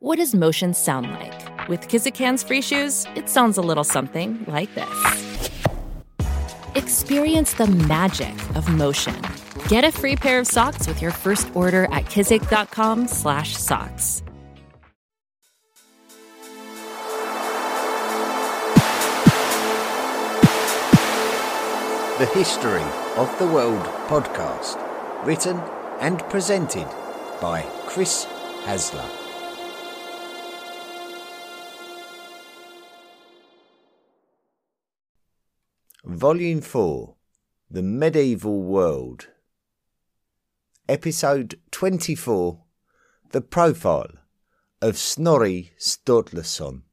What does motion sound like? With Kizik hands-free shoes, it sounds a little something like this. Experience the magic of motion. Get a free pair of socks with your first order at kizik.com/socks. The History of the World podcast, written and presented by Chris Hasler. Volume 4 The Medieval World, Episode 24 The Profile of Snorri Sturluson.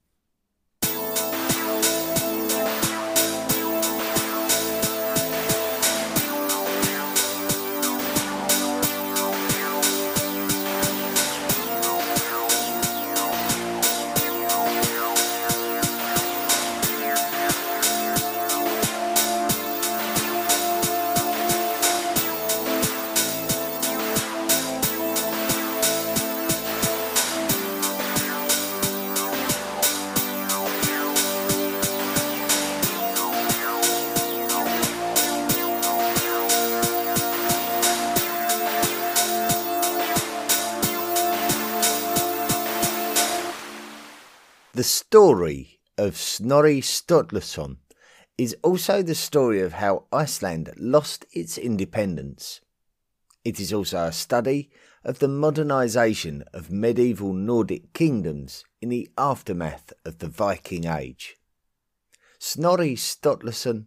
The story of Snorri Sturluson is also the story of how Iceland lost its independence. It is also a study of the modernisation of medieval Nordic kingdoms in the aftermath of the Viking Age. Snorri Sturluson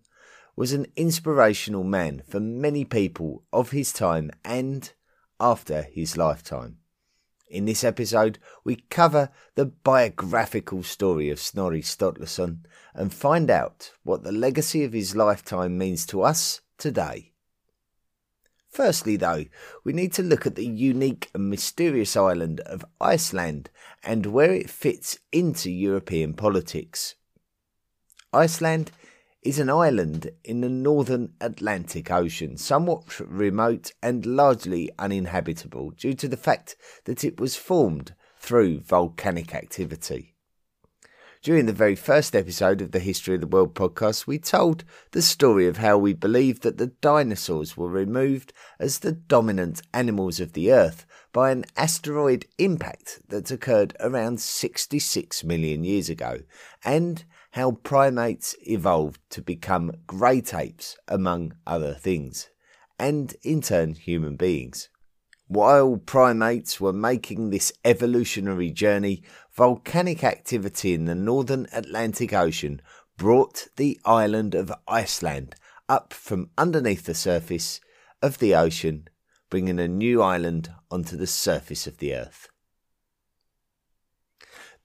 was an inspirational man for many people of his time and after his lifetime. In this episode, we cover the biographical story of Snorri Sturluson and find out what the legacy of his lifetime means to us today. Firstly, though, we need to look at the unique and mysterious island of Iceland and where it fits into European politics. Iceland is an island in the northern Atlantic Ocean, somewhat remote and largely uninhabitable due to the fact that it was formed through volcanic activity. During the very first episode of the History of the World podcast, we told the story of how we believe that the dinosaurs were removed as the dominant animals of the Earth by an asteroid impact that occurred around 66 million years ago, and how primates evolved to become great apes, among other things, and in turn human beings. While primates were making this evolutionary journey, volcanic activity in the northern Atlantic Ocean brought the island of Iceland up from underneath the surface of the ocean, bringing a new island onto the surface of the earth.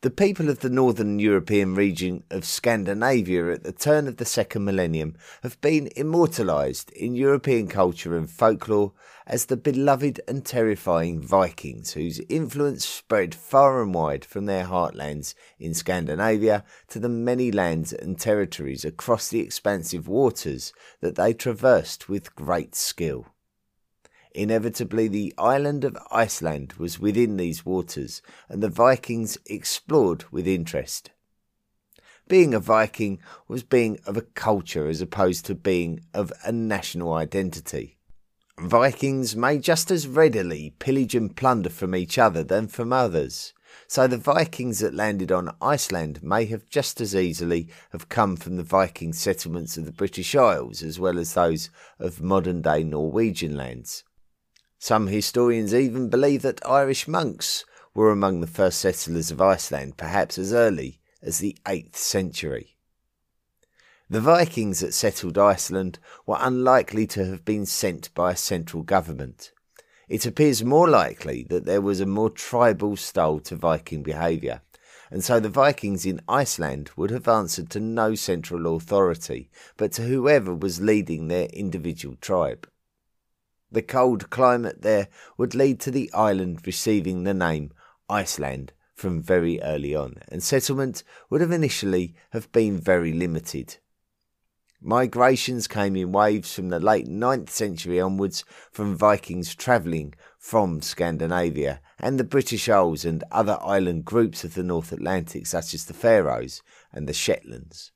The people of the northern European region of Scandinavia at the turn of the second millennium have been immortalised in European culture and folklore as the beloved and terrifying Vikings, whose influence spread far and wide from their heartlands in Scandinavia to the many lands and territories across the expansive waters that they traversed with great skill. Inevitably, the island of Iceland was within these waters, and the Vikings explored with interest. Being a Viking was being of a culture as opposed to being of a national identity. Vikings may just as readily pillage and plunder from each other than from others. So the Vikings that landed on Iceland may have just as easily have come from the Viking settlements of the British Isles as well as those of modern day Norwegian lands. Some historians even believe that Irish monks were among the first settlers of Iceland, perhaps as early as the 8th century. The Vikings that settled Iceland were unlikely to have been sent by a central government. It appears more likely that there was a more tribal style to Viking behaviour, and so the Vikings in Iceland would have answered to no central authority, but to whoever was leading their individual tribe. The cold climate there would lead to the island receiving the name Iceland from very early on, and settlement would have initially have been very limited. Migrations came in waves from the late 9th century onwards from Vikings travelling from Scandinavia and the British Isles and other island groups of the North Atlantic, such as the Faroes and the Shetlands.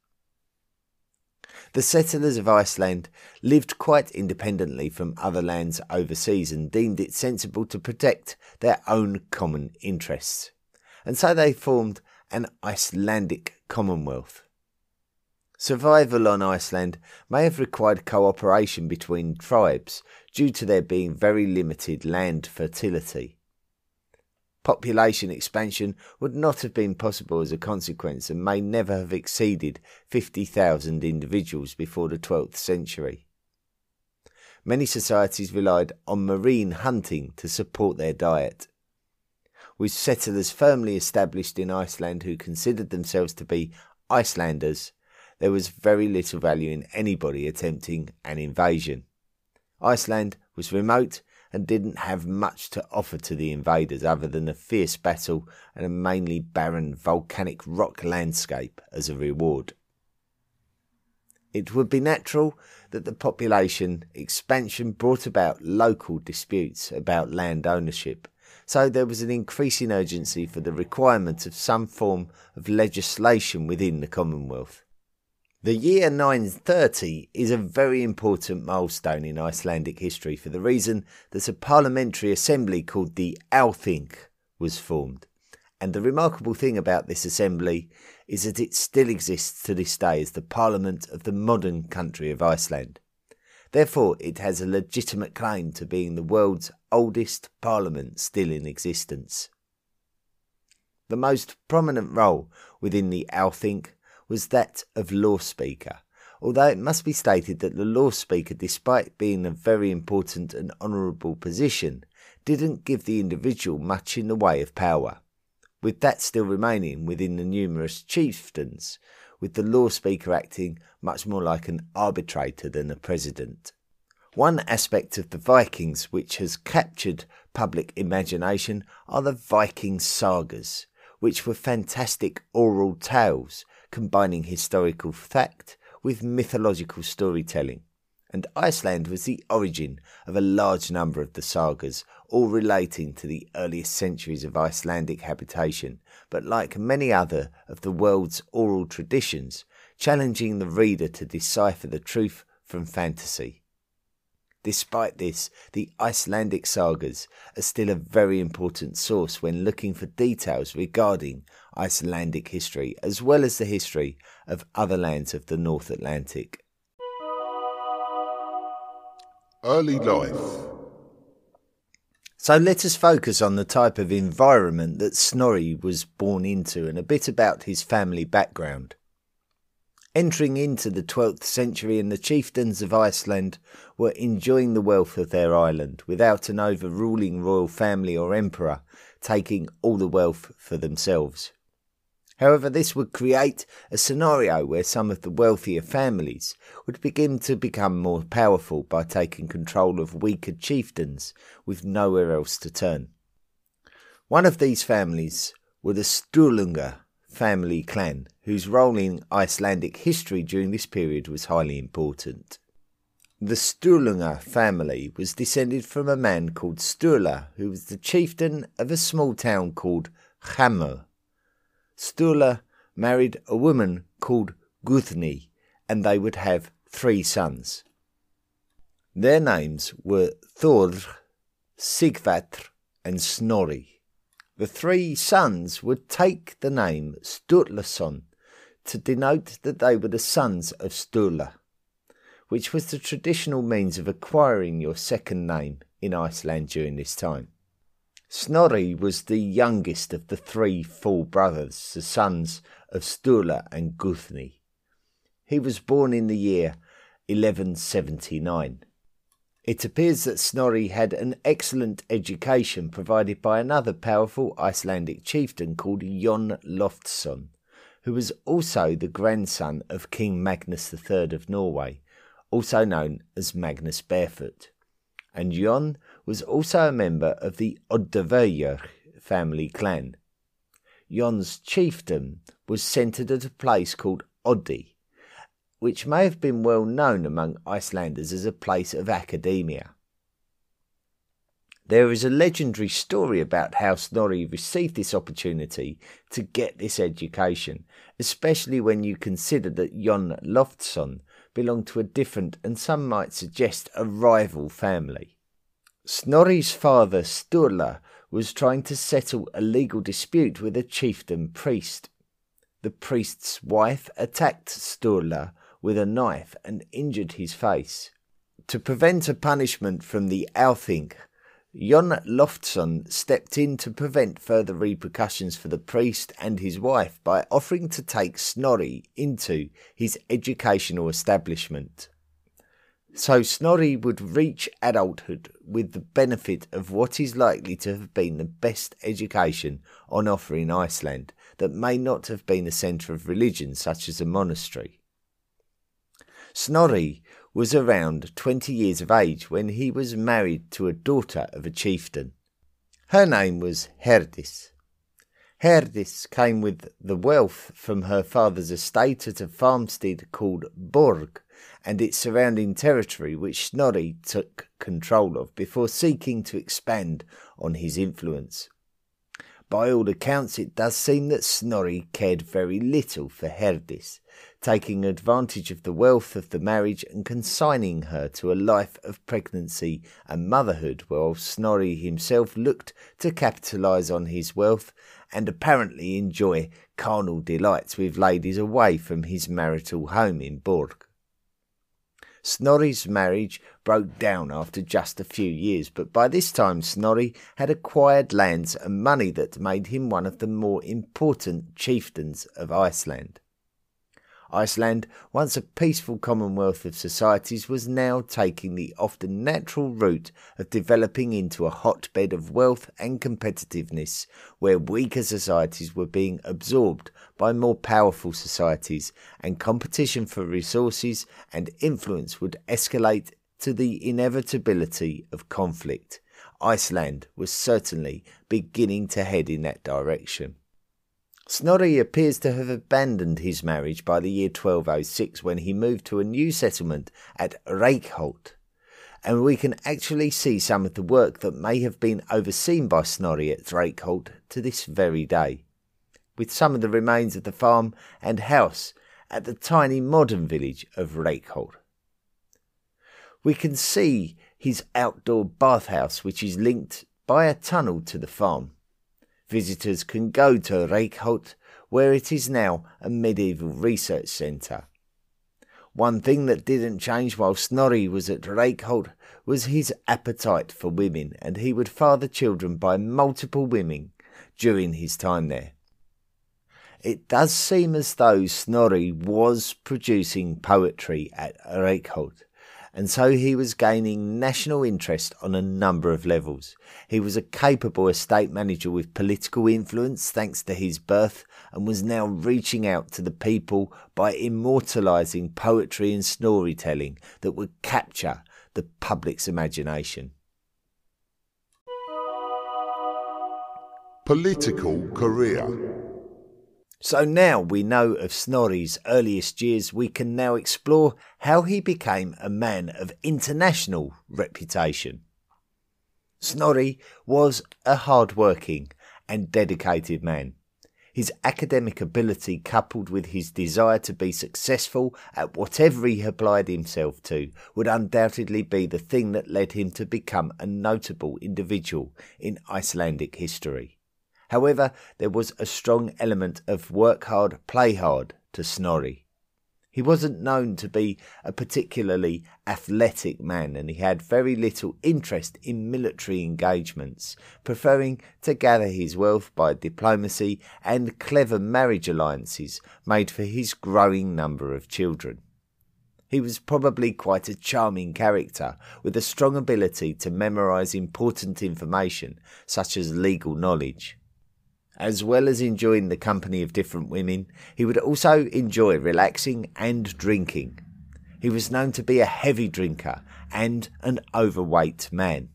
The settlers of Iceland lived quite independently from other lands overseas and deemed it sensible to protect their own common interests. And so they formed an Icelandic Commonwealth. Survival on Iceland may have required cooperation between tribes due to there being very limited land fertility. Population expansion would not have been possible as a consequence and may never have exceeded 50,000 individuals before the 12th century. Many societies relied on marine hunting to support their diet. With settlers firmly established in Iceland who considered themselves to be Icelanders, there was very little value in anybody attempting an invasion. Iceland was remote and didn't have much to offer to the invaders other than a fierce battle and a mainly barren volcanic rock landscape as a reward. It would be natural that the population expansion brought about local disputes about land ownership, so there was an increasing urgency for the requirement of some form of legislation within the Commonwealth. The year 930 is a very important milestone in Icelandic history for the reason that a parliamentary assembly called the Althing was formed. And the remarkable thing about this assembly is that it still exists to this day as the parliament of the modern country of Iceland. Therefore, it has a legitimate claim to being the world's oldest parliament still in existence. The most prominent role within the Althing was that of law speaker, although it must be stated that the law speaker, despite being a very important and honourable position, didn't give the individual much in the way of power, with that still remaining within the numerous chieftains, with the law speaker acting much more like an arbitrator than a president. One aspect of the Vikings which has captured public imagination are the Viking sagas, which were fantastic oral tales combining historical fact with mythological storytelling. And Iceland was the origin of a large number of the sagas, all relating to the earliest centuries of Icelandic habitation, but like many other of the world's oral traditions, challenging the reader to decipher the truth from fantasy. Despite this, the Icelandic sagas are still a very important source when looking for details regarding Icelandic history, as well as the history of other lands of the North Atlantic. Early life. So let us focus on the type of environment that Snorri was born into and a bit about his family background. Entering into the 12th century, and the chieftains of Iceland were enjoying the wealth of their island without an overruling royal family or emperor taking all the wealth for themselves. However, this would create a scenario where some of the wealthier families would begin to become more powerful by taking control of weaker chieftains with nowhere else to turn. One of these families were the Sturlunga family clan, whose role in Icelandic history during this period was highly important. The Sturlunga family was descended from a man called Sturla, who was the chieftain of a small town called Hammer. Sturla married a woman called Guthni, and they would have three sons. Their names were Thor, Sigvatr, and Snorri. The three sons would take the name Sturlason to denote that they were the sons of Sturla, which was the traditional means of acquiring your second name in Iceland during this time. Snorri was the youngest of the three full brothers, the sons of Sturla and Guthni. He was born in the year 1179. It appears that Snorri had an excellent education provided by another powerful Icelandic chieftain called Jon Loftsson, who was also the grandson of King Magnus III of Norway, also known as Magnus Barefoot. And Jon was also a member of the Oddaverjer family clan. Jon's chiefdom was centred at a place called Oddi, which may have been well known among Icelanders as a place of academia. There is a legendary story about how Snorri received this opportunity to get this education, especially when you consider that Jon Loftsson belonged to a different and some might suggest a rival family. Snorri's father, Sturla, was trying to settle a legal dispute with a chieftain priest. The priest's wife attacked Sturla with a knife and injured his face. To prevent a punishment from the Althing, Jon Loftsson stepped in to prevent further repercussions for the priest and his wife by offering to take Snorri into his educational establishment. So Snorri would reach adulthood with the benefit of what is likely to have been the best education on offer in Iceland that may not have been a centre of religion such as a monastery. Snorri was around 20 years of age when he was married to a daughter of a chieftain. Her name was Herdis. Herdis came with the wealth from her father's estate at a farmstead called Borg and its surrounding territory, which Snorri took control of before seeking to expand on his influence. By all accounts, it does seem that Snorri cared very little for Herdis, taking advantage of the wealth of the marriage and consigning her to a life of pregnancy and motherhood, while Snorri himself looked to capitalise on his wealth and apparently enjoy carnal delights with ladies away from his marital home in Borg. Snorri's marriage broke down after just a few years, but by this time Snorri had acquired lands and money that made him one of the more important chieftains of Iceland. Iceland, once a peaceful commonwealth of societies, was now taking the often natural route of developing into a hotbed of wealth and competitiveness, where weaker societies were being absorbed by more powerful societies, and competition for resources and influence would escalate to the inevitability of conflict. Iceland was certainly beginning to head in that direction. Snorri appears to have abandoned his marriage by the year 1206 when he moved to a new settlement at Reykholt, and we can actually see some of the work that may have been overseen by Snorri at Reykholt to this very day, with some of the remains of the farm and house at the tiny modern village of Reykholt. We can see his outdoor bathhouse, which is linked by a tunnel to the farm. Visitors can go to Reykholt, where it is now a medieval research centre. One thing that didn't change while Snorri was at Reykholt was his appetite for women, and he would father children by multiple women during his time there. It does seem as though Snorri was producing poetry at Reykholt and so he was gaining national interest on a number of levels. He was a capable estate manager with political influence thanks to his birth and was now reaching out to the people by immortalizing poetry and storytelling that would capture the public's imagination. Political career. So now we know of Snorri's earliest years, we can now explore how he became a man of international reputation. Snorri was a hard-working and dedicated man. His academic ability, coupled with his desire to be successful at whatever he applied himself to, would undoubtedly be the thing that led him to become a notable individual in Icelandic history. However, there was a strong element of work hard, play hard to Snorri. He wasn't known to be a particularly athletic man and he had very little interest in military engagements, preferring to gather his wealth by diplomacy and clever marriage alliances made for his growing number of children. He was probably quite a charming character with a strong ability to memorize important information such as legal knowledge. As well as enjoying the company of different women, he would also enjoy relaxing and drinking. He was known to be a heavy drinker and an overweight man.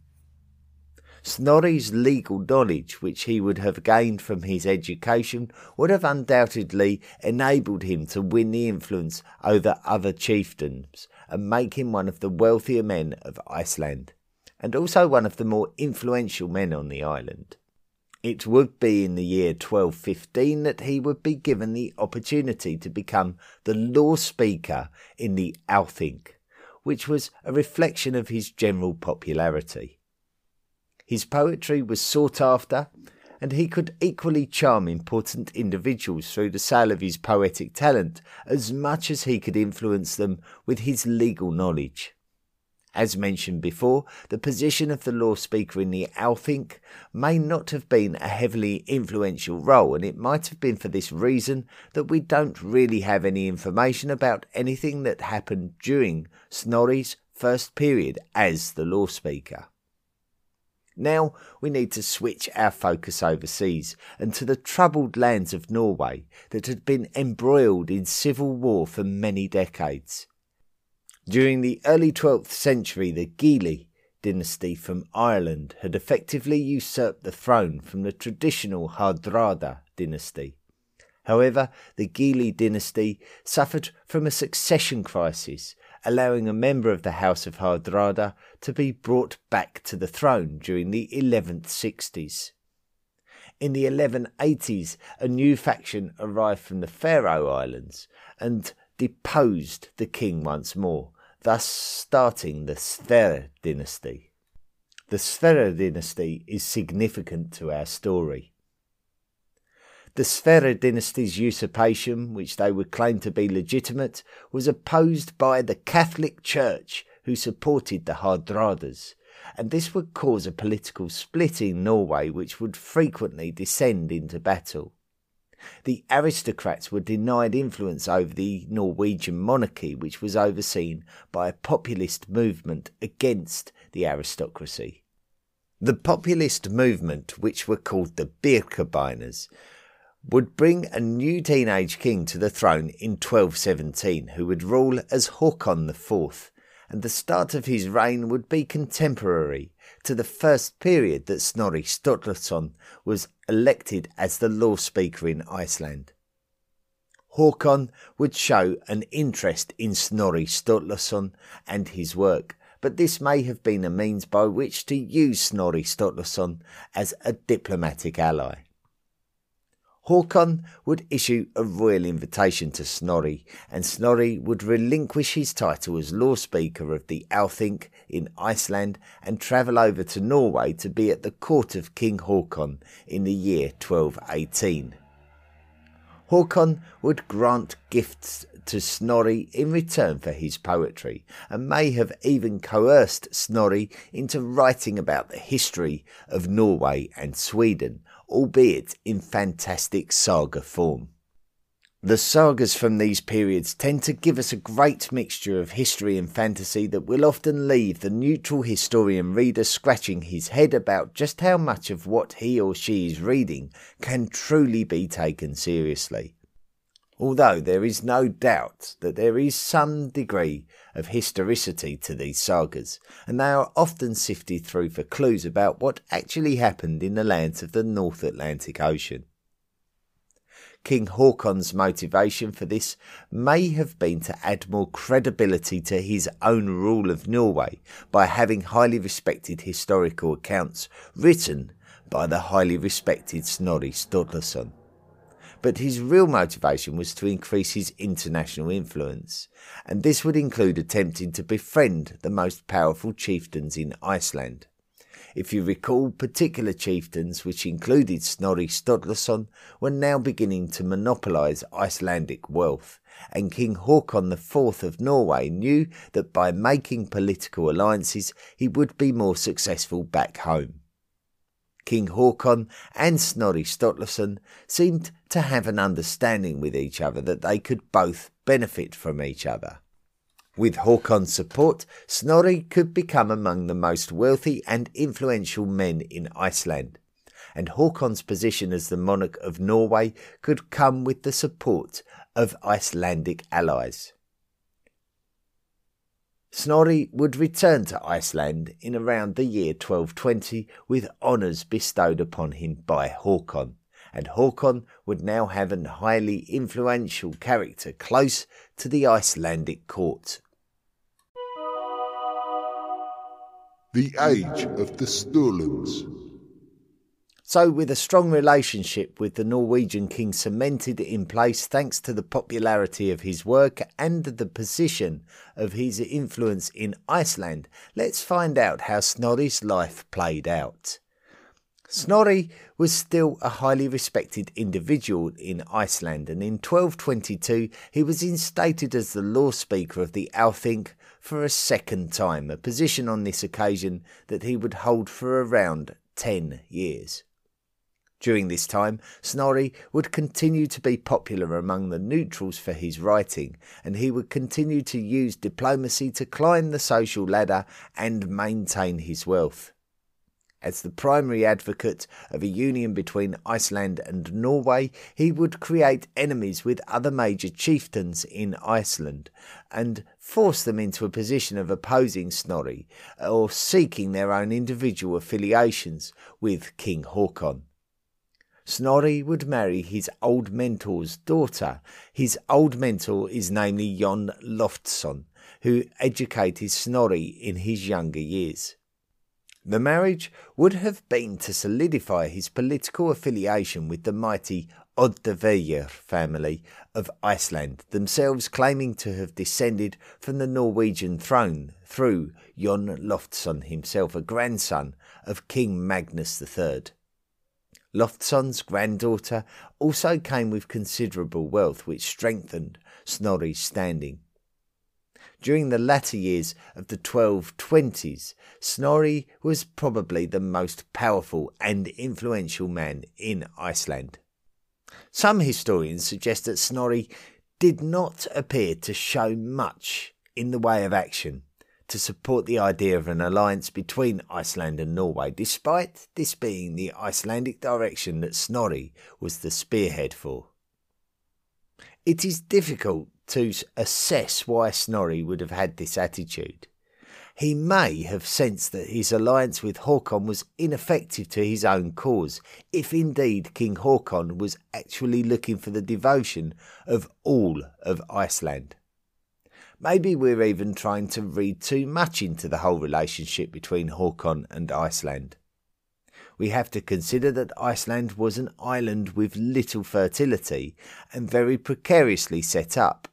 Snorri's legal knowledge, which he would have gained from his education, would have undoubtedly enabled him to win the influence over other chieftains and make him one of the wealthier men of Iceland and also one of the more influential men on the island. It would be in the year 1215 that he would be given the opportunity to become the law speaker in the Althing, which was a reflection of his general popularity. His poetry was sought after, and he could equally charm important individuals through the sale of his poetic talent as much as he could influence them with his legal knowledge. As mentioned before, the position of the law speaker in the Althing may not have been a heavily influential role, and it might have been for this reason that we don't really have any information about anything that happened during Snorri's first period as the law speaker. Now we need to switch our focus overseas and to the troubled lands of Norway that had been embroiled in civil war for many decades. During the early 12th century, the Gille dynasty from Ireland had effectively usurped the throne from the traditional Hardrada dynasty. However, the Gille dynasty suffered from a succession crisis, allowing a member of the House of Hardrada to be brought back to the throne during the 1160s. In the 1180s, a new faction arrived from the Faroe Islands and deposed the king once more, thus starting the Sverre dynasty. The Sverre dynasty is significant to our story. The Sverre dynasty's usurpation, which they would claim to be legitimate, was opposed by the Catholic Church, who supported the Hardradas, and this would cause a political split in Norway which would frequently descend into battle the aristocrats were denied influence over the Norwegian monarchy, which was overseen by a populist movement against the aristocracy. The populist movement, which were called the Birkebeiners, would bring a new teenage king to the throne in 1217 who would rule as Håkon IV, and the start of his reign would be contemporary to the first period that Snorri Sturluson was elected as the law speaker in Iceland. Håkon would show an interest in Snorri Sturluson and his work, but this may have been a means by which to use Snorri Sturluson as a diplomatic ally. Håkon would issue a royal invitation to Snorri, and Snorri would relinquish his title as law speaker of the Althing in Iceland and travel over to Norway to be at the court of King Håkon in the year 1218. Håkon would grant gifts to Snorri in return for his poetry, and may have even coerced Snorri into writing about the history of Norway and Sweden, albeit in fantastic saga form. The sagas from these periods tend to give us a great mixture of history and fantasy that will often leave the neutral historian reader scratching his head about just how much of what he or she is reading can truly be taken seriously. Although there is no doubt that there is some degree of historicity to these sagas, and they are often sifted through for clues about what actually happened in the lands of the North Atlantic Ocean. King Haakon's motivation for this may have been to add more credibility to his own rule of Norway by having highly respected historical accounts written by the highly respected Snorri Sturluson but his real motivation was to increase his international influence, and this would include attempting to befriend the most powerful chieftains in Iceland. If you recall, particular chieftains, which included Snorri Sturluson, were now beginning to monopolise Icelandic wealth, and King Haakon IV of Norway knew that by making political alliances he would be more successful back home. King Haakon and Snorri Sturluson seemed to have an understanding with each other that they could both benefit from each other. With Haakon's support, Snorri could become among the most wealthy and influential men in Iceland, and Haakon's position as the monarch of Norway could come with the support of Icelandic allies. Snorri would return to Iceland in around the year 1220 with honours bestowed upon him by Haakon, and Haakon would now have a highly influential character close to the Icelandic court. The Age of the Sturlungs. So, with a strong relationship with the Norwegian king cemented in place thanks to the popularity of his work and the position of his influence in Iceland, let's find out how Snorri's life played out. Snorri was still a highly respected individual in Iceland, and in 1222 he was instated as the law speaker of the Althing for a second time, a position on this occasion that he would hold for around 10 years. During this time, Snorri would continue to be popular among the neutrals for his writing, and he would continue to use diplomacy to climb the social ladder and maintain his wealth. As the primary advocate of a union between Iceland and Norway, he would create enemies with other major chieftains in Iceland and force them into a position of opposing Snorri or seeking their own individual affiliations with King Haakon. Snorri would marry his old mentor's daughter. His old mentor is namely Jon Loftsson, who educated Snorri in his younger years. The marriage would have been to solidify his political affiliation with the mighty Oddaverjer family of Iceland, themselves claiming to have descended from the Norwegian throne through Jon Loftsson himself, a grandson of King Magnus III. Loftsson's granddaughter also came with considerable wealth, which strengthened Snorri's standing. During the latter years of the 1220s, Snorri was probably the most powerful and influential man in Iceland. Some historians suggest that Snorri did not appear to show much in the way of action to support the idea of an alliance between Iceland and Norway, despite this being the Icelandic direction that Snorri was the spearhead for. It is difficult to assess why Snorri would have had this attitude. He may have sensed that his alliance with Haakon was ineffective to his own cause, if indeed King Haakon was actually looking for the devotion of all of Iceland. Maybe we're even trying to read too much into the whole relationship between Haakon and Iceland. We have to consider that Iceland was an island with little fertility and very precariously set up.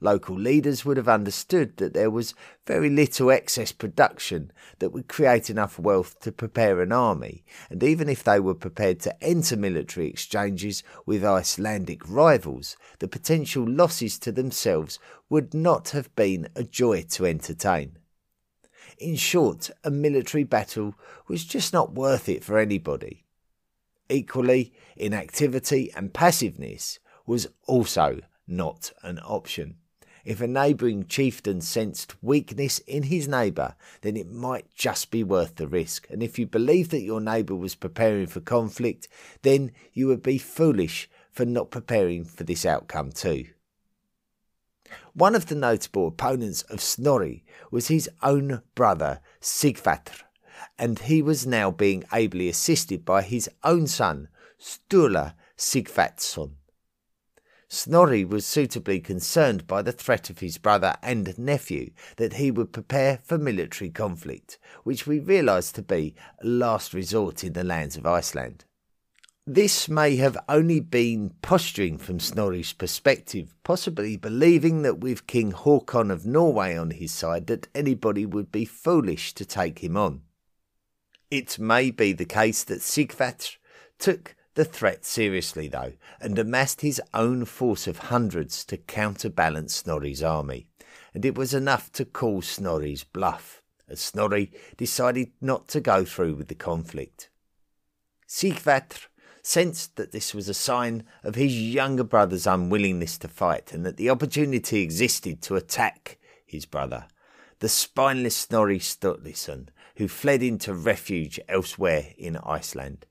Local leaders would have understood that there was very little excess production that would create enough wealth to prepare an army, and even if they were prepared to enter military exchanges with Icelandic rivals, the potential losses to themselves would not have been a joy to entertain. In short, a military battle was just not worth it for anybody. Equally, inactivity and passiveness was also not an option. If a neighbouring chieftain sensed weakness in his neighbour, then it might just be worth the risk. And if you believed that your neighbour was preparing for conflict, then you would be foolish for not preparing for this outcome too. One of the notable opponents of Snorri was his own brother Sigvatr, and he was now being ably assisted by his own son Sturla Sigvatsson. Snorri was suitably concerned by the threat of his brother and nephew that he would prepare for military conflict, which we realise to be a last resort in the lands of Iceland. This may have only been posturing from Snorri's perspective, possibly believing that with King Haakon of Norway on his side that anybody would be foolish to take him on. It may be the case that Sigvatr took the threat seriously, though, and amassed his own force of hundreds to counterbalance Snorri's army, and it was enough to call Snorri's bluff, as Snorri decided not to go through with the conflict. Sigvatr sensed that this was a sign of his younger brother's unwillingness to fight, and that the opportunity existed to attack his brother, the spineless Snorri Sturluson, who fled into refuge elsewhere in Iceland.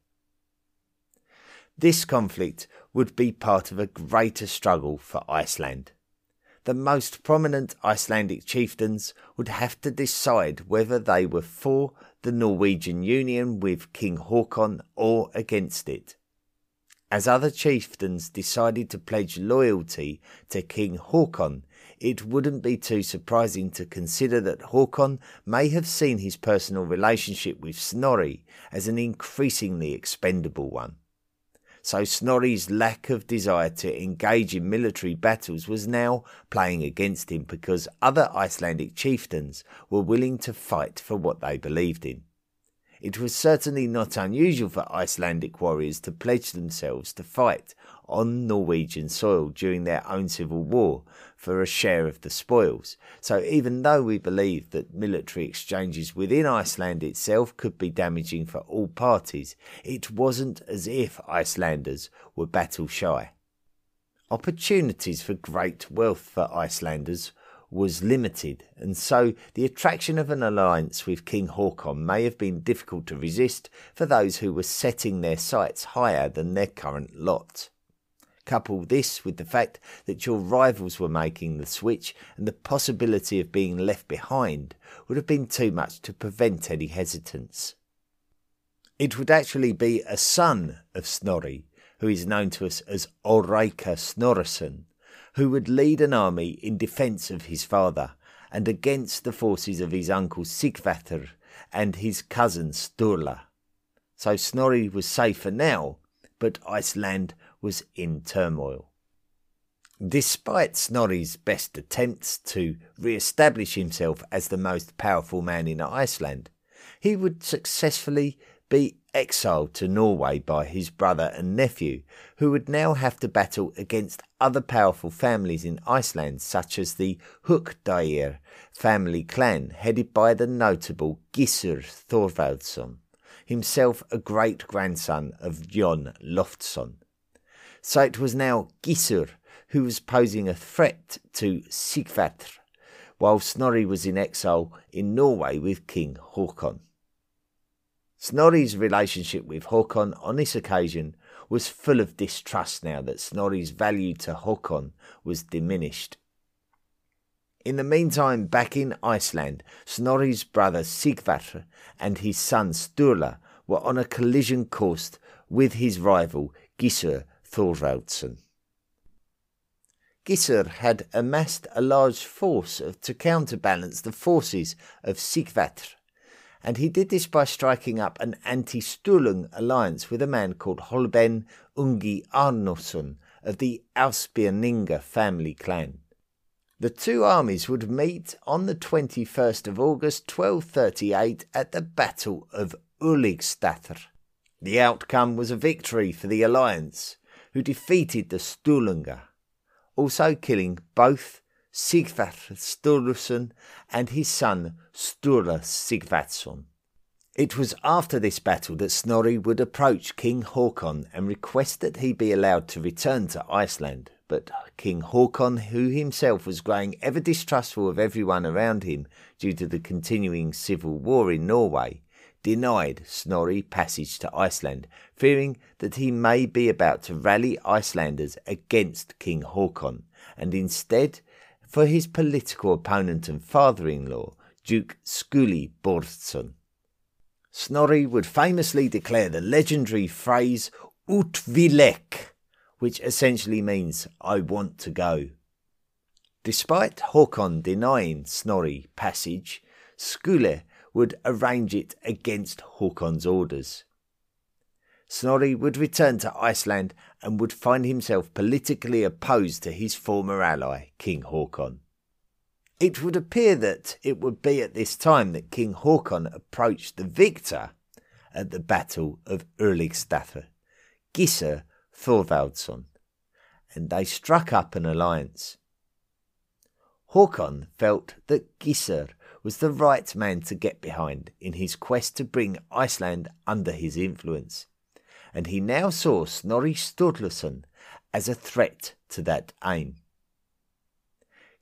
This conflict would be part of a greater struggle for Iceland. The most prominent Icelandic chieftains would have to decide whether they were for the Norwegian union with King Haakon or against it. As other chieftains decided to pledge loyalty to King Haakon, it wouldn't be too surprising to consider that Håkon may have seen his personal relationship with Snorri as an increasingly expendable one. So Snorri's lack of desire to engage in military battles was now playing against him because other Icelandic chieftains were willing to fight for what they believed in. It was certainly not unusual for Icelandic warriors to pledge themselves to fight on Norwegian soil during their own civil war for a share of the spoils. So even though we believe that military exchanges within Iceland itself could be damaging for all parties, it wasn't as if Icelanders were battle shy. Opportunities for great wealth for Icelanders was limited, and so the attraction of an alliance with King Haakon may have been difficult to resist for those who were setting their sights higher than their current lot. Couple this with the fact that your rivals were making the switch, and the possibility of being left behind would have been too much to prevent any hesitance. It would actually be a son of Snorri, who is known to us as Ulrika Snorrason, who would lead an army in defence of his father and against the forces of his uncle Sigvatr and his cousin Sturla. So Snorri was safer now, but Iceland was in turmoil. Despite Snorri's best attempts to re establish himself as the most powerful man in Iceland, he would successfully be exiled to Norway by his brother and nephew, who would now have to battle against other powerful families in Iceland, such as the Hukdair family clan, headed by the notable Gissur Thorvaldsson, himself a great grandson of Jon Loftsson. So it was now Gissur who was posing a threat to Sigvatr, while Snorri was in exile in Norway with King Haakon. Snorri's relationship with Haakon on this occasion was full of distrust now that Snorri's value to Haakon was diminished. In the meantime, back in Iceland, Snorri's brother Sigvatr and his son Sturla were on a collision course with his rival Gissur Thorvaldsson. Gissur had amassed a large force to counterbalance the forces of Sigvatr, and he did this by striking up an anti-Sturlung alliance with a man called Kolbeinn Ungi Arnorsson of the Ausbirninga family clan. The two armies would meet on the 21st of August 1238 at the Battle of Örlygsstaðir. The outcome was a victory for the alliance, who defeated the Sturlunga, also killing both Sigvatr Sturluson and his son Sturla Sigvatsson. It was after this battle that Snorri would approach King Haakon and request that he be allowed to return to Iceland. But King Haakon, who himself was growing ever distrustful of everyone around him due to the continuing civil war in Norway, denied Snorri passage to Iceland, fearing that he may be about to rally Icelanders against King Haakon, and instead for his political opponent and father in law, Duke Skuli Bordsson. Snorri would famously declare the legendary phrase Utvilek, which essentially means I want to go. Despite Haakon denying Snorri passage, Skule would arrange it against Haakon's orders. Snorri would return to Iceland and would find himself politically opposed to his former ally, King Haakon. It would appear that it would be at this time that King Haakon approached the victor at the Battle of Örlygsstaðir, Gissur Thorvaldsson, and they struck up an alliance. Haakon felt that Gissur was the right man to get behind in his quest to bring Iceland under his influence, and he now saw Snorri Sturluson as a threat to that aim.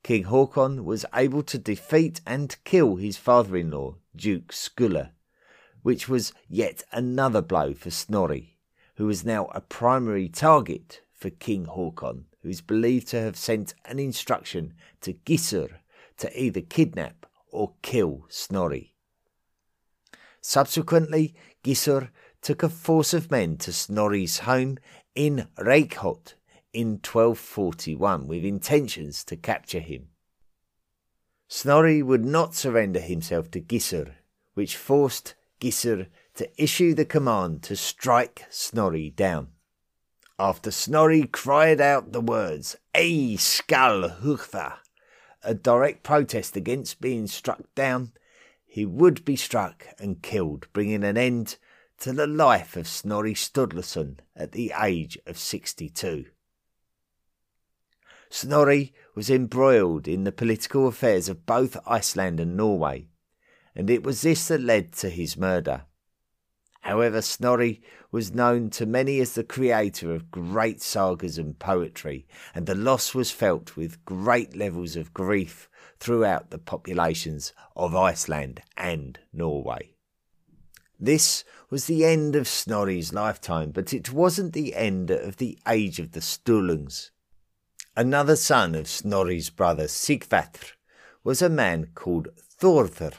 King Haakon was able to defeat and kill his father in law, Duke Skule, which was yet another blow for Snorri, who was now a primary target for King Haakon, who is believed to have sent an instruction to Gissur to either kidnap or kill Snorri. Subsequently, Gissur took a force of men to Snorri's home in Reykholt in 1241 with intentions to capture him. Snorri would not surrender himself to Gissur, which forced Gissur to issue the command to strike Snorri down. After Snorri cried out the words, Ei skal hugva, a direct protest against being struck down, he would be struck and killed, bringing an end to the life of Snorri Sturluson at the age of 62. Snorri was embroiled in the political affairs of both Iceland and Norway, and it was this that led to his murder. However, Snorri was known to many as the creator of great sagas and poetry, and the loss was felt with great levels of grief throughout the populations of Iceland and Norway. This was the end of Snorri's lifetime, but it wasn't the end of the age of the Sturlungs. Another son of Snorri's brother Sigvatr was a man called Thorður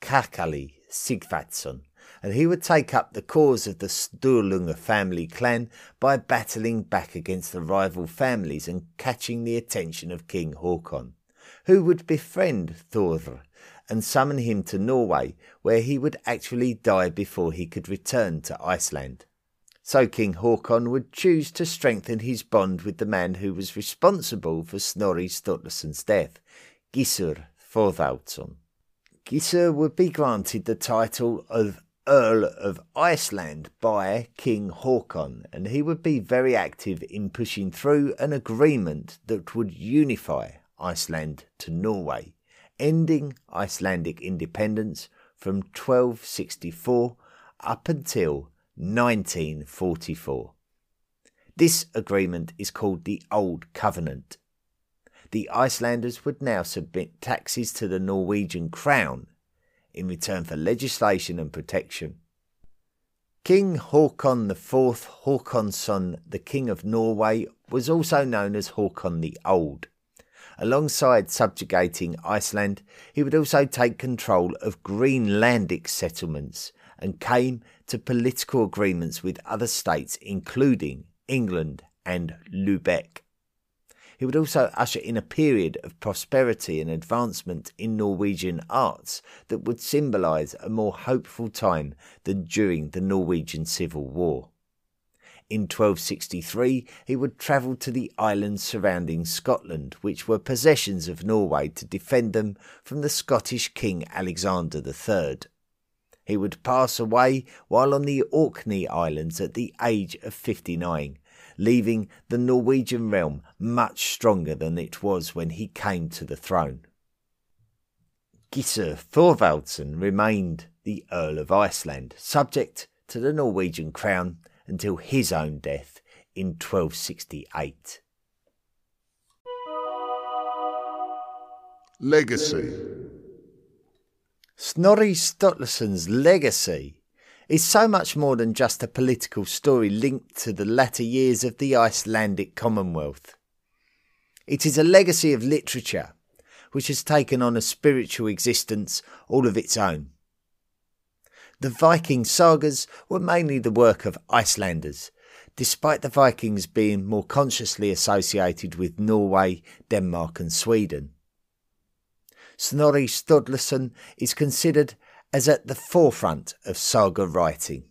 Kakali Sigvatsson, and he would take up the cause of the Sturlunga family clan by battling back against the rival families and catching the attention of King Haakon, who would befriend Thorður and summon him to Norway, where he would actually die before he could return to Iceland. So King Haakon would choose to strengthen his bond with the man who was responsible for Snorri Sturluson's death, Gissur Thorvaldsson. Gissur would be granted the title of Earl of Iceland by King Haakon, and he would be very active in pushing through an agreement that would unify Iceland to Norway, ending Icelandic independence from 1264 up until 1944. This agreement is called the Old Covenant. The Icelanders would now submit taxes to the Norwegian crown in return for legislation and protection. King Haakon IV Haakonsson, the King of Norway, was also known as Haakon the Old. Alongside subjugating Iceland, he would also take control of Greenlandic settlements and came to political agreements with other states, including England and Lubeck. He would also usher in a period of prosperity and advancement in Norwegian arts that would symbolise a more hopeful time than during the Norwegian Civil War. In 1263, he would travel to the islands surrounding Scotland, which were possessions of Norway, to defend them from the Scottish King Alexander III. He would pass away while on the Orkney Islands at the age of 59, leaving the Norwegian realm much stronger than it was when he came to the throne. Gissur Thorvaldsson remained the Earl of Iceland, subject to the Norwegian crown until his own death in 1268. Legacy Snorri Sturluson's legacy is so much more than just a political story linked to the latter years of the Icelandic Commonwealth. It is a legacy of literature which has taken on a spiritual existence all of its own. The Viking sagas were mainly the work of Icelanders, despite the Vikings being more consciously associated with Norway, Denmark, and Sweden. Snorri Sturluson is considered as at the forefront of saga writing.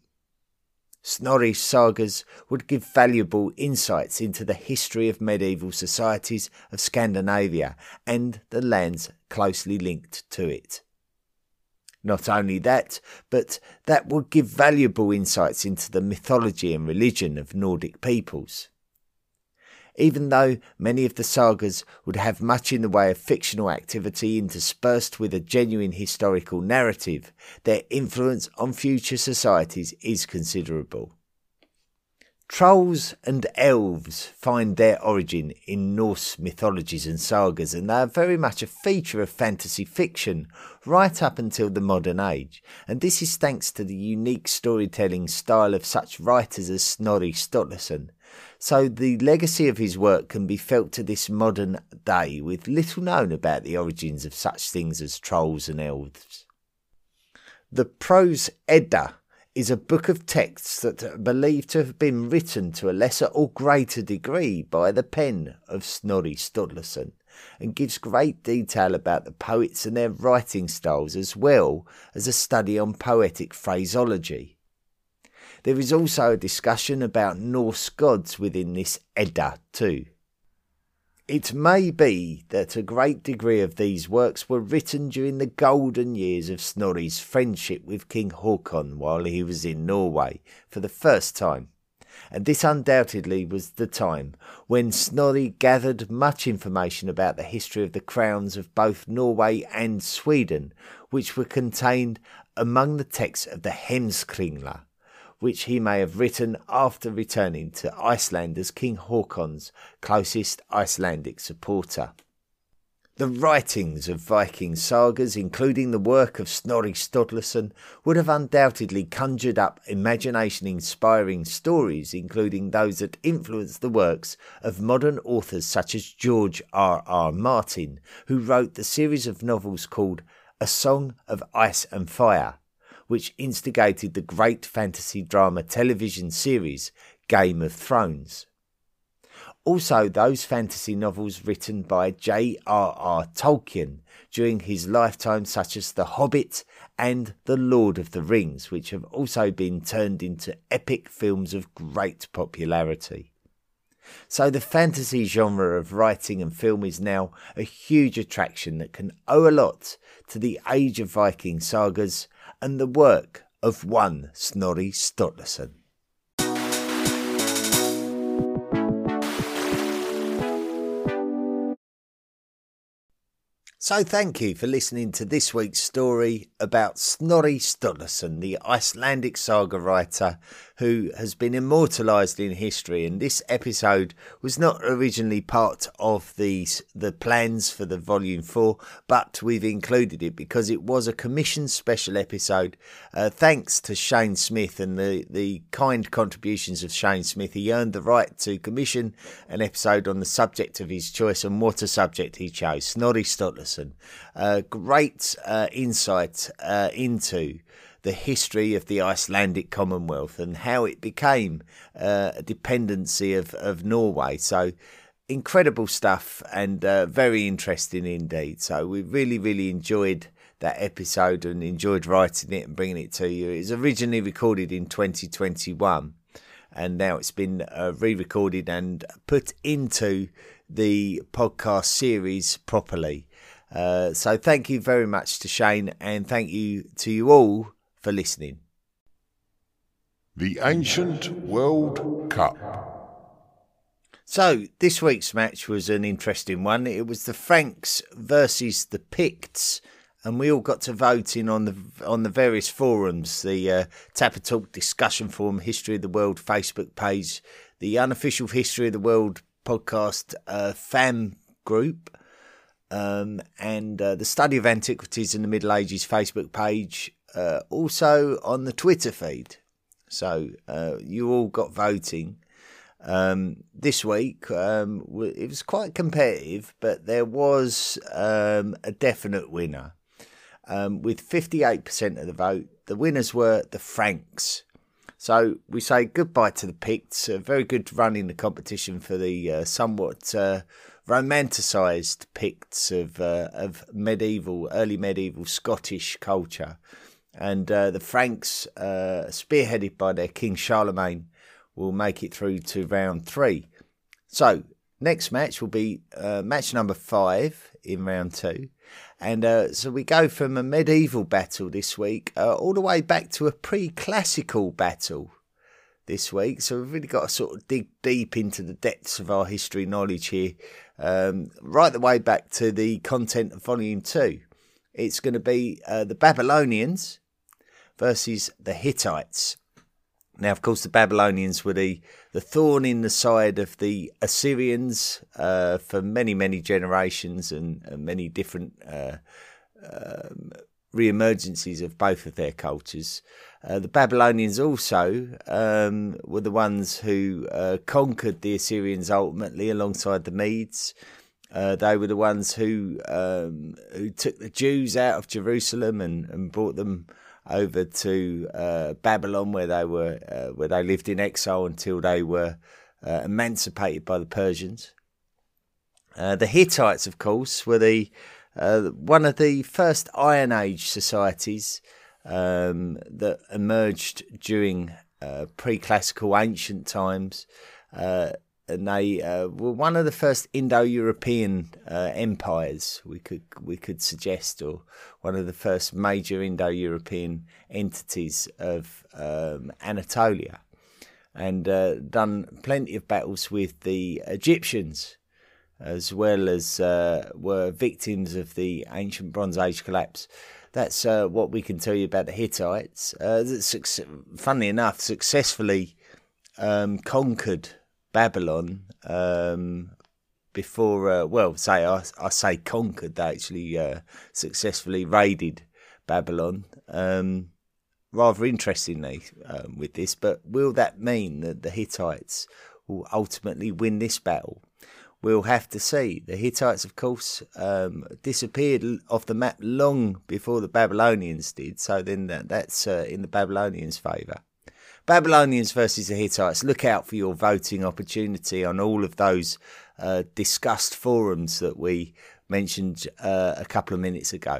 Snorri's sagas would give valuable insights into the history of medieval societies of Scandinavia and the lands closely linked to it. Not only that, but that would give valuable insights into the mythology and religion of Nordic peoples even though many of the sagas would have much in the way of fictional activity interspersed with a genuine historical narrative, their influence on future societies is considerable. Trolls and elves find their origin in Norse mythologies and sagas, and they are very much a feature of fantasy fiction right up until the modern age. And this is thanks to the unique storytelling style of such writers as Snorri Sturluson, so the legacy of his work can be felt to this modern day with little known about the origins of such things as trolls and elves. The Prose Edda is a book of texts that are believed to have been written to a lesser or greater degree by the pen of Snorri Sturluson, and gives great detail about the poets and their writing styles as well as a study on poetic phraseology. There is also a discussion about Norse gods within this Edda too. It may be that a great degree of these works were written during the golden years of Snorri's friendship with King Haakon while he was in Norway for the first time, and this undoubtedly was the time when Snorri gathered much information about the history of the crowns of both Norway and Sweden, which were contained among the texts of the Heimskringla, which he may have written after returning to Iceland as King Haakon's closest Icelandic supporter. The writings of Viking sagas, including the work of Snorri Sturluson, would have undoubtedly conjured up imagination inspiring stories, including those that influenced the works of modern authors such as George R. R. Martin, who wrote the series of novels called A Song of Ice and Fire, which instigated the great fantasy drama television series Game of Thrones. Also, those fantasy novels written by J.R.R. Tolkien during his lifetime, such as The Hobbit and The Lord of the Rings, which have also been turned into epic films of great popularity. So, the fantasy genre of writing and film is now a huge attraction that can owe a lot to the age of Viking sagas and the work of one Snorri Sturluson. So, thank you for listening to this week's story about Snorri Sturluson, the Icelandic saga writer who has been immortalised in history. And this episode was not originally part of the, the plans for the volume four, but we've included it because it was a commissioned special episode. Uh, thanks to Shane Smith and the, the kind contributions of Shane Smith, he earned the right to commission an episode on the subject of his choice and what a subject he chose Snorri Sturluson. Uh, great uh, insight uh, into the history of the Icelandic Commonwealth and how it became uh, a dependency of, of Norway. So, incredible stuff and uh, very interesting indeed. So, we really, really enjoyed that episode and enjoyed writing it and bringing it to you. It was originally recorded in 2021 and now it's been uh, re recorded and put into the podcast series properly. Uh, so, thank you very much to Shane and thank you to you all for listening. The Ancient World Cup. So, this week's match was an interesting one. It was the Franks versus the Picts, and we all got to vote in on the on the various forums the uh, Tapatalk discussion forum, History of the World Facebook page, the unofficial History of the World podcast uh, fan group, um, and uh, the Study of Antiquities in the Middle Ages Facebook page, uh, also on the Twitter feed. So uh, you all got voting. Um, this week, um, it was quite competitive, but there was um, a definite winner. Um, with 58% of the vote, the winners were the Franks. So we say goodbye to the Picts. A very good run in the competition for the uh, somewhat uh, romanticised Picts of uh, of medieval, early medieval Scottish culture and uh, the Franks, uh, spearheaded by their King Charlemagne, will make it through to round three. So, next match will be uh, match number five in round two. And uh, so we go from a medieval battle this week uh, all the way back to a pre classical battle this week. So we've really got to sort of dig deep into the depths of our history knowledge here, um, right the way back to the content of volume two. It's going to be uh, the Babylonians versus the Hittites. Now, of course, the Babylonians were the, the thorn in the side of the Assyrians uh, for many, many generations and, and many different uh, um, re-emergencies of both of their cultures. Uh, the Babylonians also um, were the ones who uh, conquered the Assyrians ultimately alongside the Medes. Uh, they were the ones who um, who took the Jews out of Jerusalem and, and brought them over to uh, Babylon, where they were uh, where they lived in exile until they were uh, emancipated by the Persians. Uh, the Hittites, of course, were the uh, one of the first Iron Age societies um, that emerged during pre-classical ancient times, uh, and they uh, were one of the first Indo-European uh, empires we could we could suggest, or one of the first major Indo-European entities of um, Anatolia, and uh, done plenty of battles with the Egyptians as well as uh, were victims of the ancient Bronze Age collapse. That's uh, what we can tell you about the Hittites. Uh, funnily enough, successfully um, conquered Babylon um, before, uh, well, say I, I, say conquered, they actually uh, successfully raided Babylon. Um, rather interestingly um, with this, but will that mean that the Hittites will ultimately win this battle? we'll have to see. The Hittites, of course, um, disappeared off the map long before the Babylonians did, so then that, that's uh, in the Babylonians' favour. Babylonians versus the Hittites. Look out for your voting opportunity on all of those uh, discussed forums that we mentioned uh, a couple of minutes ago,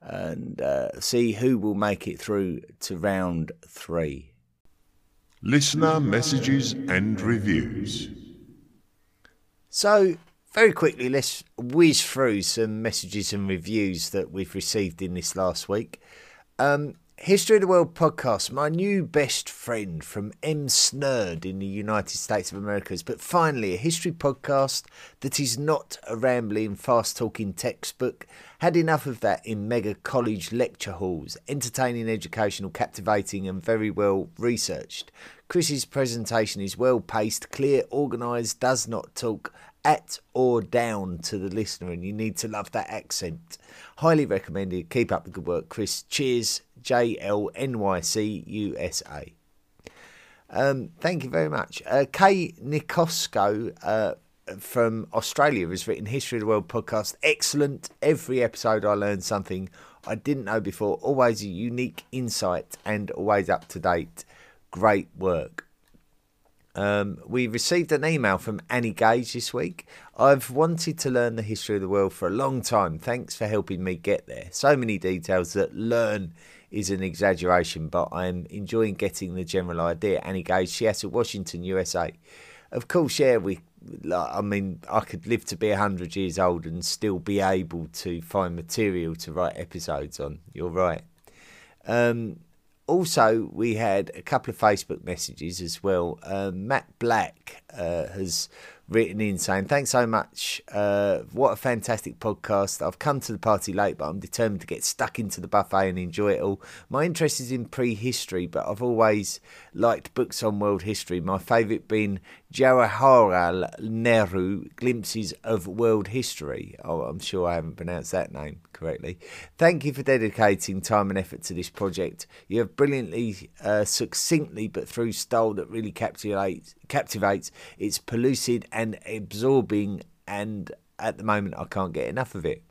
and uh, see who will make it through to round three. Listener messages and reviews. So, very quickly, let's whiz through some messages and reviews that we've received in this last week. Um, History of the World podcast, my new best friend from M. Snerd in the United States of America. But finally, a history podcast that is not a rambling, fast talking textbook. Had enough of that in mega college lecture halls. Entertaining, educational, captivating, and very well researched. Chris's presentation is well paced, clear, organised, does not talk at or down to the listener, and you need to love that accent. Highly recommended. Keep up the good work, Chris. Cheers, JLNYC USA. Um, thank you very much. Uh, Kay Nikosko uh, from Australia has written History of the World podcast. Excellent. Every episode I learned something I didn't know before. Always a unique insight and always up to date. Great work. Um, we received an email from Annie Gage this week. I've wanted to learn the history of the world for a long time. Thanks for helping me get there. So many details that learn is an exaggeration, but I'm enjoying getting the general idea. Annie Gage, Seattle, Washington, USA. Of course, yeah, we. I mean, I could live to be hundred years old and still be able to find material to write episodes on. You're right. Um, also, we had a couple of Facebook messages as well. Uh, Matt Black uh, has written in saying, Thanks so much. Uh, what a fantastic podcast. I've come to the party late, but I'm determined to get stuck into the buffet and enjoy it all. My interest is in prehistory, but I've always liked books on world history. My favourite being Jawaharlal Nehru Glimpses of World History. Oh, I'm sure I haven't pronounced that name correctly. Thank you for dedicating time and effort to this project. You have brilliantly, uh, succinctly, but through style that really captivates, captivates. It's pellucid and absorbing, and at the moment, I can't get enough of it.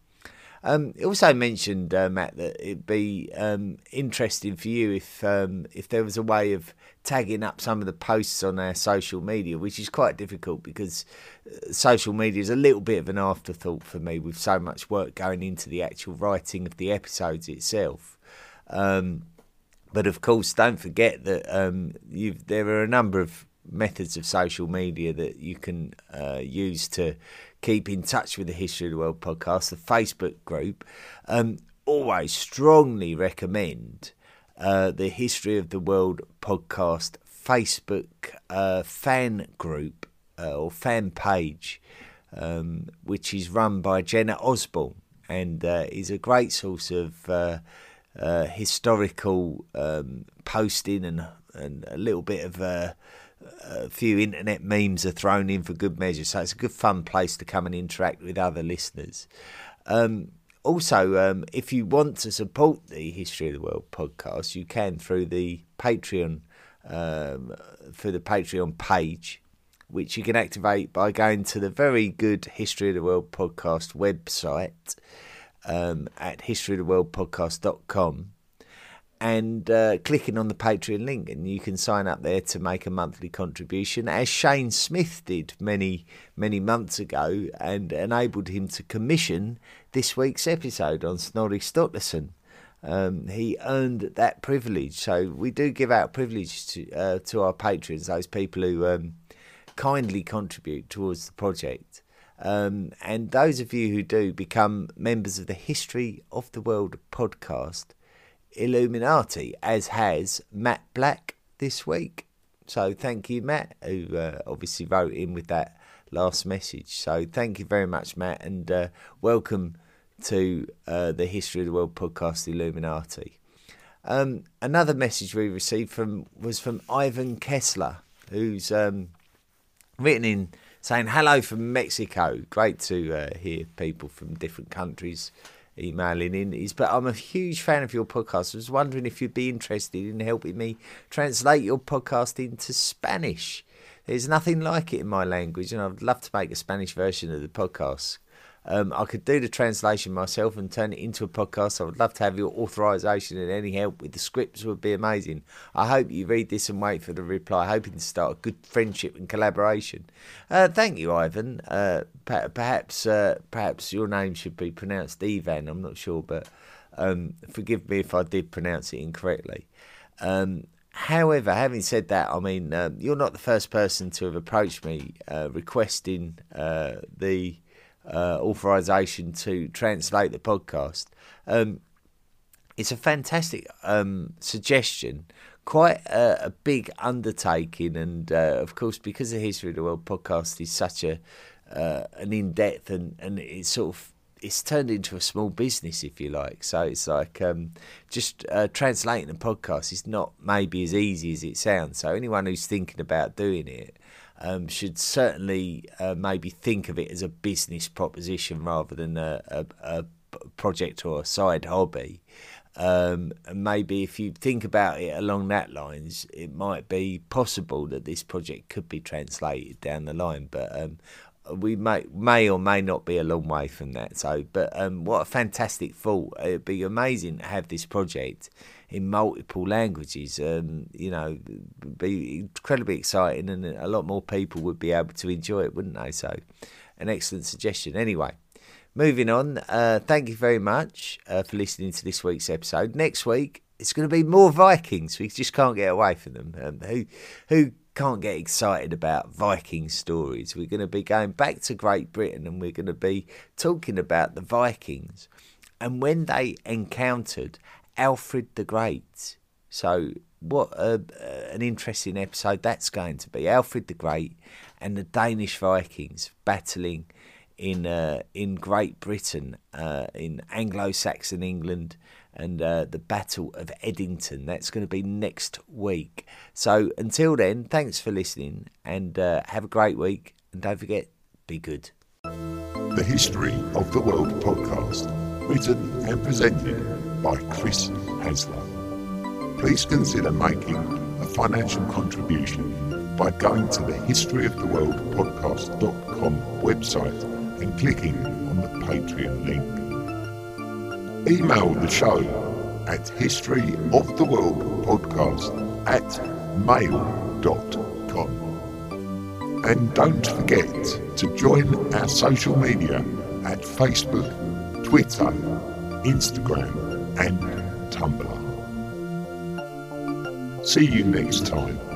Um, also mentioned uh, Matt that it'd be um, interesting for you if um, if there was a way of tagging up some of the posts on our social media, which is quite difficult because uh, social media is a little bit of an afterthought for me with so much work going into the actual writing of the episodes itself. Um, but of course, don't forget that um, there are a number of methods of social media that you can uh, use to keep in touch with the History of the World podcast, the Facebook group. Um, always strongly recommend uh, the History of the World podcast Facebook uh, fan group uh, or fan page, um, which is run by Jenna Osborne and uh, is a great source of uh, historical um, posting and, and a little bit of a few internet memes are thrown in for good measure. So it's a good fun place to come and interact with other listeners. Um, also, um, if you want to support the History of the World podcast, you can through the Patreon um, through the Patreon page, which you can activate by going to the very good History of the World podcast website um, at historyoftheworldpodcast.com and uh, clicking on the Patreon link, and you can sign up there to make a monthly contribution, as Shane Smith did many, many months ago, and enabled him to commission this week's episode on Snorri Sturluson. Um, he earned that privilege, so we do give out privilege to uh, to our patrons, those people who um, kindly contribute towards the project. Um, and those of you who do become members of the History of the World podcast Illuminati, as has Matt Black this week. So thank you, Matt, who uh, obviously wrote in with that last message. So thank you very much, Matt, and uh, welcome to uh, the History of the World podcast Illuminati. Um, another message we received from was from Ivan Kessler, who's um, written in saying hello from Mexico. Great to uh, hear people from different countries emailing in is but I'm a huge fan of your podcast. I was wondering if you'd be interested in helping me translate your podcast into Spanish. There's nothing like it in my language, and I'd love to make a Spanish version of the podcast. Um, I could do the translation myself and turn it into a podcast. I would love to have your authorization and any help with the scripts would be amazing. I hope you read this and wait for the reply, hoping to start a good friendship and collaboration. Uh, thank you, Ivan. Uh, perhaps uh, perhaps your name should be pronounced Ivan. I'm not sure, but um, forgive me if I did pronounce it incorrectly. Um, however, having said that, I mean uh, you're not the first person to have approached me uh, requesting uh, the uh, authorization to translate the podcast. Um, it's a fantastic um, suggestion, quite a, a, big undertaking, and uh, of course, because the History of the World podcast is such a uh, an in depth and and it's sort of it's turned into a small business, if you like. So it's like um, just uh, translating a podcast is not maybe as easy as it sounds. So anyone who's thinking about doing it um, should certainly uh, maybe think of it as a business proposition rather than a, a, a project or a side hobby. Um, and maybe if you think about it along that lines, it might be possible that this project could be translated down the line. But um, we may may or may not be a long way from that. So, but um, what a fantastic thought! It'd be amazing to have this project in multiple languages. Um, you know, be incredibly exciting, and a lot more people would be able to enjoy it, wouldn't they? So, an excellent suggestion. Anyway, moving on. Uh, thank you very much uh, for listening to this week's episode. Next week, it's going to be more Vikings. We just can't get away from them. Um, who who can't get excited about Viking stories. We're going to be going back to Great Britain and we're going to be talking about the Vikings and when they encountered Alfred the Great. So, what a, an interesting episode that's going to be. Alfred the Great and the Danish Vikings battling in uh, in Great Britain, uh, in Anglo-Saxon England, and uh, the Battle of Edington. That's going to be next week. So until then, thanks for listening, and uh, have a great week. And don't forget, be good. The History of the World podcast, written and presented by Chris Hasler. Please consider making a financial contribution by going to the History of the World historyoftheworldpodcast.com website and clicking on the Patreon link. Email the show at historyoftheworldpodcast at mail.com. And don't forget to join our social media at Facebook, Twitter, Instagram, and Tumblr. See you next time.